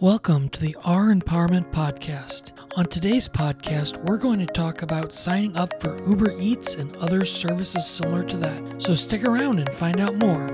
Welcome to the R Empowerment Podcast. On today's podcast, we're going to talk about signing up for Uber Eats and other services similar to that. So stick around and find out more.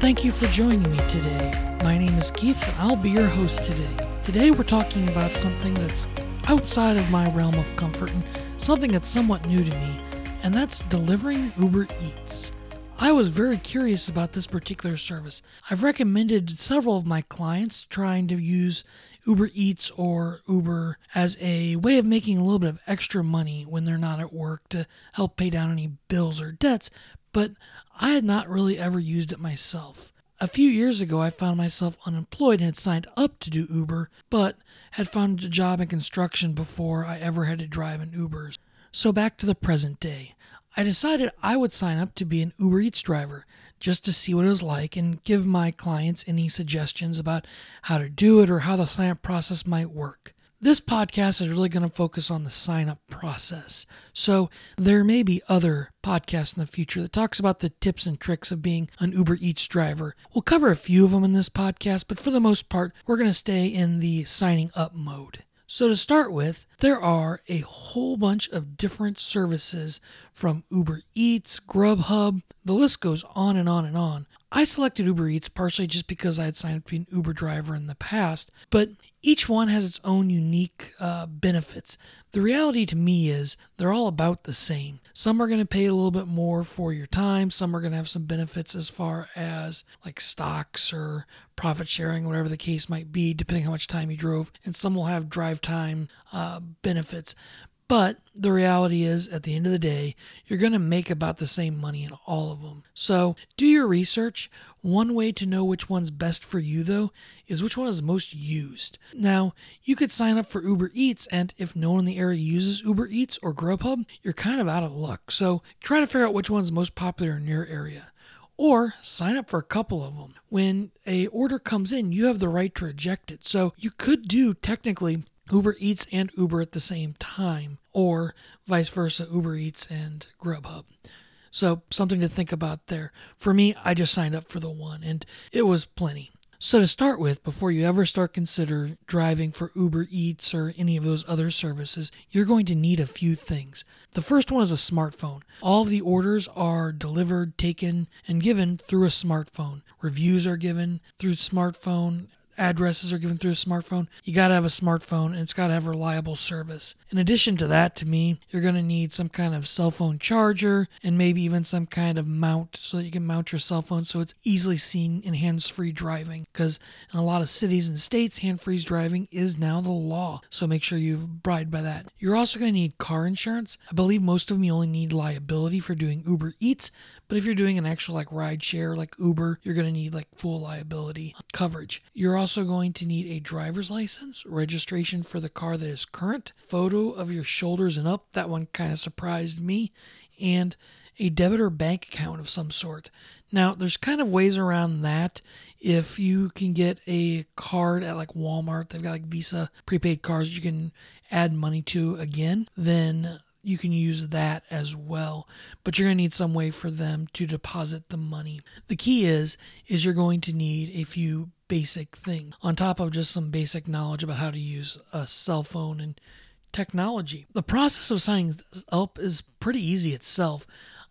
Thank you for joining me today. My name is Keith, and I'll be your host today. Today, we're talking about something that's outside of my realm of comfort and something that's somewhat new to me, and that's delivering Uber Eats. I was very curious about this particular service. I've recommended several of my clients trying to use Uber Eats or Uber as a way of making a little bit of extra money when they're not at work to help pay down any bills or debts, but I had not really ever used it myself. A few years ago, I found myself unemployed and had signed up to do Uber, but had found a job in construction before I ever had to drive an Uber. So back to the present day. I decided I would sign up to be an Uber Eats driver just to see what it was like and give my clients any suggestions about how to do it or how the sign up process might work. This podcast is really going to focus on the sign up process. So there may be other podcasts in the future that talks about the tips and tricks of being an Uber Eats driver. We'll cover a few of them in this podcast, but for the most part, we're going to stay in the signing up mode. So, to start with, there are a whole bunch of different services from Uber Eats, Grubhub, the list goes on and on and on. I selected Uber Eats partially just because I had signed up to be an Uber driver in the past, but each one has its own unique uh, benefits. The reality to me is they're all about the same. Some are going to pay a little bit more for your time, some are going to have some benefits as far as like stocks or profit sharing, whatever the case might be, depending how much time you drove, and some will have drive time uh, benefits. But the reality is, at the end of the day, you're going to make about the same money in all of them. So do your research. One way to know which one's best for you, though, is which one is most used. Now, you could sign up for Uber Eats, and if no one in the area uses Uber Eats or Grubhub, you're kind of out of luck. So try to figure out which one's most popular in your area or sign up for a couple of them. When a order comes in, you have the right to reject it. So you could do technically Uber Eats and Uber at the same time, or vice versa, Uber Eats and Grubhub. So, something to think about there. For me, I just signed up for the one, and it was plenty. So, to start with, before you ever start consider driving for Uber Eats or any of those other services, you're going to need a few things. The first one is a smartphone. All the orders are delivered, taken, and given through a smartphone. Reviews are given through smartphone addresses are given through a smartphone, you got to have a smartphone and it's got to have reliable service. In addition to that, to me, you're going to need some kind of cell phone charger and maybe even some kind of mount so that you can mount your cell phone so it's easily seen in hands free driving. Because in a lot of cities and states, hand free driving is now the law. So make sure you abide by that. You're also going to need car insurance. I believe most of them you only need liability for doing Uber Eats, but if you're doing an actual like ride share like Uber, you're going to need like full liability coverage. You're also going to need a driver's license, registration for the car that is current, photo of your shoulders and up. That one kind of surprised me, and a debit or bank account of some sort. Now, there's kind of ways around that. If you can get a card at like Walmart, they've got like Visa prepaid cards you can add money to again, then you can use that as well but you're going to need some way for them to deposit the money. The key is is you're going to need a few basic things on top of just some basic knowledge about how to use a cell phone and technology. The process of signing up is pretty easy itself.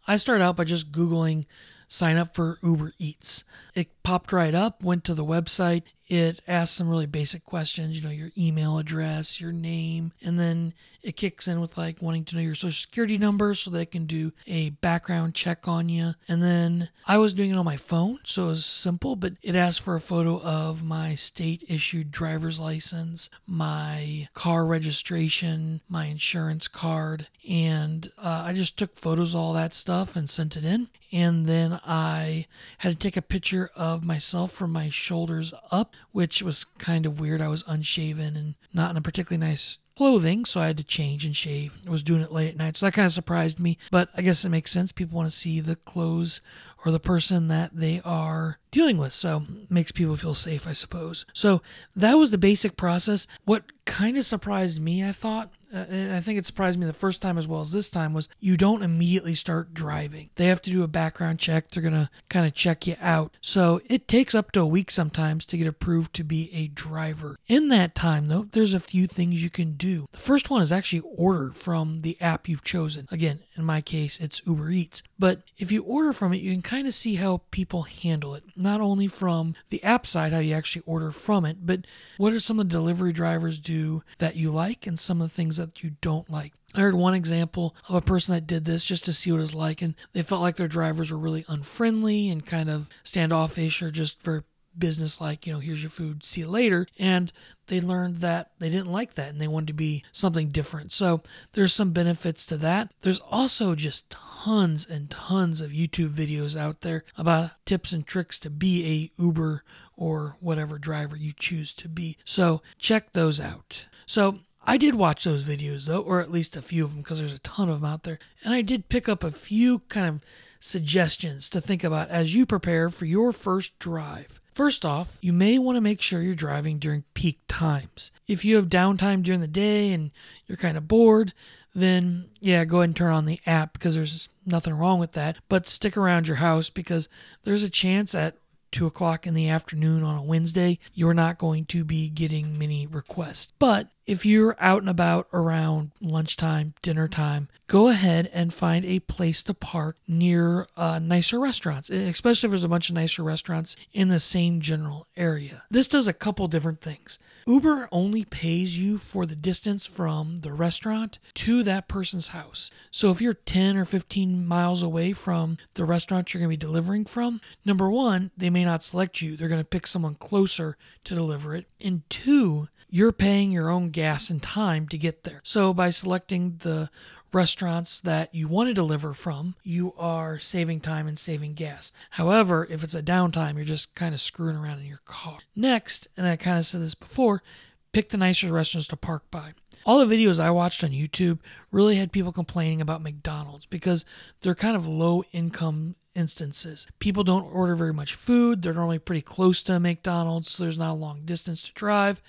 I start out by just googling sign up for uber eats. It popped right up went to the website it asks some really basic questions, you know, your email address, your name, and then it kicks in with like wanting to know your social security number so they can do a background check on you. And then I was doing it on my phone, so it was simple, but it asked for a photo of my state issued driver's license, my car registration, my insurance card, and uh, I just took photos of all that stuff and sent it in. And then I had to take a picture of myself from my shoulders up which was kind of weird. I was unshaven and not in a particularly nice clothing, so I had to change and shave. I was doing it late at night, so that kind of surprised me. But I guess it makes sense. People want to see the clothes or the person that they are dealing with. So makes people feel safe, I suppose. So that was the basic process. What kind of surprised me, I thought, uh, and I think it surprised me the first time as well as this time was you don't immediately start driving. They have to do a background check. They're going to kind of check you out. So it takes up to a week sometimes to get approved to be a driver. In that time, though, there's a few things you can do. The first one is actually order from the app you've chosen. Again, in my case, it's Uber Eats. But if you order from it, you can kind of see how people handle it. Not only from the app side, how you actually order from it, but what are some of the delivery drivers do that you like and some of the things that you don't like. I heard one example of a person that did this just to see what it was like, and they felt like their drivers were really unfriendly and kind of standoffish or just very business like, you know, here's your food, see you later. And they learned that they didn't like that and they wanted to be something different. So there's some benefits to that. There's also just tons and tons of YouTube videos out there about tips and tricks to be a Uber or whatever driver you choose to be. So check those out. So I did watch those videos though, or at least a few of them because there's a ton of them out there. And I did pick up a few kind of suggestions to think about as you prepare for your first drive. First off, you may want to make sure you're driving during peak times. If you have downtime during the day and you're kind of bored, then yeah, go ahead and turn on the app because there's nothing wrong with that. But stick around your house because there's a chance at two o'clock in the afternoon on a Wednesday, you're not going to be getting many requests. But if you're out and about around lunchtime, dinner time, go ahead and find a place to park near uh, nicer restaurants, especially if there's a bunch of nicer restaurants in the same general area. This does a couple different things. Uber only pays you for the distance from the restaurant to that person's house. So if you're 10 or 15 miles away from the restaurant you're going to be delivering from, number one, they may not select you. They're going to pick someone closer to deliver it. And two, you're paying your own gas and time to get there. So by selecting the restaurants that you want to deliver from, you are saving time and saving gas. However, if it's a downtime, you're just kind of screwing around in your car. Next, and I kind of said this before, pick the nicer restaurants to park by. All the videos I watched on YouTube really had people complaining about McDonald's because they're kind of low income instances. People don't order very much food. They're normally pretty close to McDonald's, so there's not a long distance to drive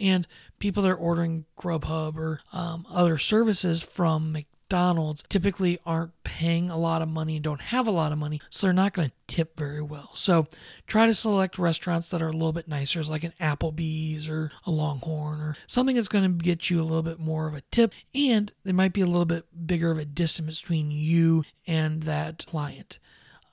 and people that are ordering Grubhub or um, other services from McDonald's typically aren't paying a lot of money and don't have a lot of money, so they're not going to tip very well. So try to select restaurants that are a little bit nicer, like an Applebee's or a Longhorn or something that's going to get you a little bit more of a tip, and there might be a little bit bigger of a distance between you and that client.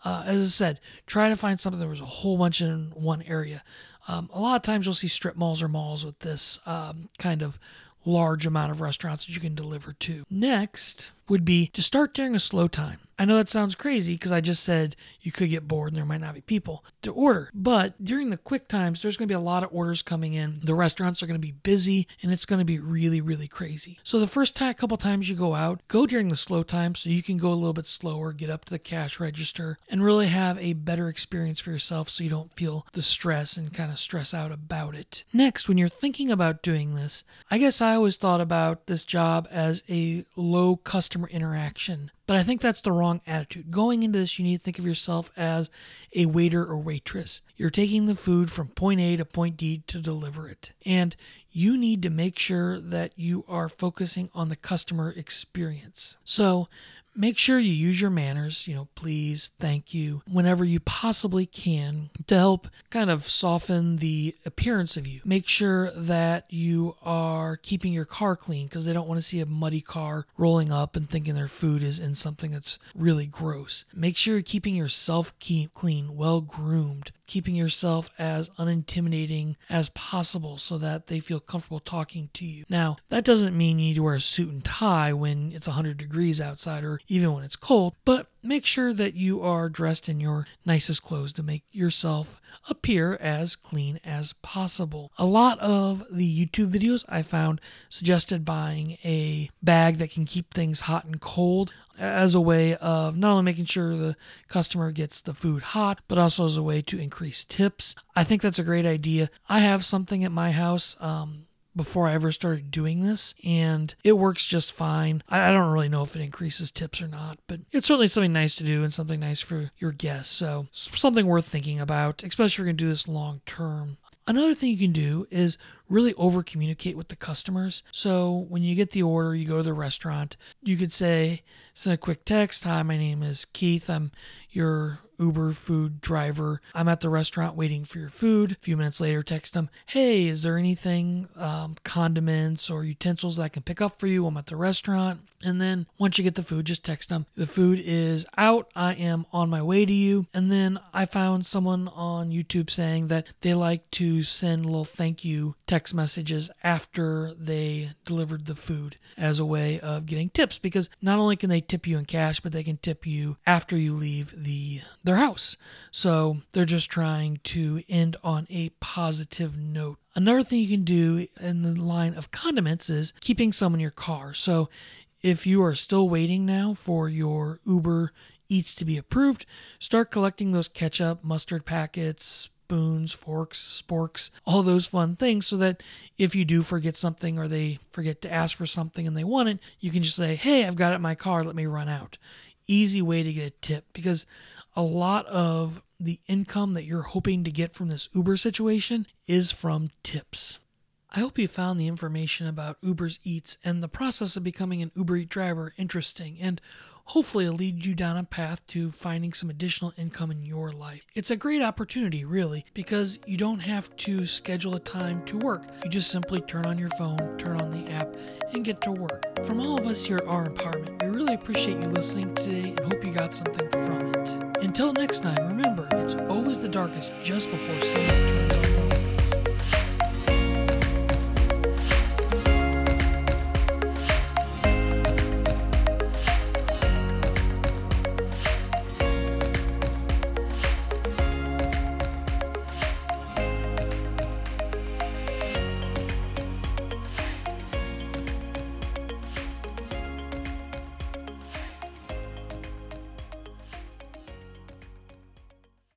Uh, as I said, try to find something that was a whole bunch in one area. Um, a lot of times you'll see strip malls or malls with this um, kind of large amount of restaurants that you can deliver to. Next would be to start during a slow time. I know that sounds crazy because I just said you could get bored and there might not be people to order. But during the quick times, there's going to be a lot of orders coming in. The restaurants are going to be busy and it's going to be really, really crazy. So the first time, couple times you go out, go during the slow time so you can go a little bit slower, get up to the cash register, and really have a better experience for yourself so you don't feel the stress and kind of stress out about it. Next, when you're thinking about doing this, I guess I always thought about this job as a low customer interaction but I think that's the wrong attitude. Going into this, you need to think of yourself as a waiter or waitress. You're taking the food from point A to point D to deliver it. And you need to make sure that you are focusing on the customer experience. So make sure you use your manners, you know, please, thank you, whenever you possibly can to help kind of soften the appearance of you. Make sure that you are keeping your car clean because they don't want to see a muddy car rolling up and thinking their food is in something that's really gross. Make sure you're keeping yourself clean, well groomed, keeping yourself as unintimidating as possible so that they feel comfortable talking to you. Now, that doesn't mean you need to wear a suit and tie when it's 100 degrees outside or even when it's cold, but make sure that you are dressed in your nicest clothes to make yourself appear as clean as possible. A lot of the YouTube videos I found suggested buying a bag that can keep things hot and cold as a way of not only making sure the customer gets the food hot, but also as a way to increase tips. I think that's a great idea. I have something at my house. Um, before I ever started doing this, and it works just fine. I, don't really know if it increases tips or not, but it's certainly something nice to do and something nice for your guests. So, something worth thinking about, especially if you're going to do this long term. Another thing you can do is really over communicate with the customers. So when you get the order, you go to the restaurant, you could say, send a quick text Hi, my name is Keith. I'm your Uber food driver. I'm at the restaurant waiting for your food. A few minutes later, text them, Hey, is there anything, um, condiments or utensils that I can pick up for you? I'm at the restaurant. And then once you get the food, just text them, The food is out. I am on my way to you. And then I found someone on YouTube saying that they like to send little thank you text messages after they delivered the food as a way of getting tips because not only can they tip you in cash, but they can tip you after you leave the their house. So they're just trying to end on a positive note. Another thing you can do in the line of condiments is keeping some in your car. So if you are still waiting now for your Uber Eats to be approved, start collecting those ketchup, mustard packets, spoons, forks, sporks, all those fun things so that if you do forget something or they forget to ask for something and they want it, you can just say, Hey, I've got it in my car, let me run out. Easy way to get a tip because a lot of the income that you're hoping to get from this Uber situation is from tips. I hope you found the information about Uber's Eats and the process of becoming an Uber Eat driver interesting and hopefully it'll lead you down a path to finding some additional income in your life. It's a great opportunity, really, because you don't have to schedule a time to work. You just simply turn on your phone, turn on the app, and get to work. From all of us here at Our Empowerment, we really appreciate you listening today and hope you got something from it. Until next time, remember, it's always the darkest just before sunlight turns on.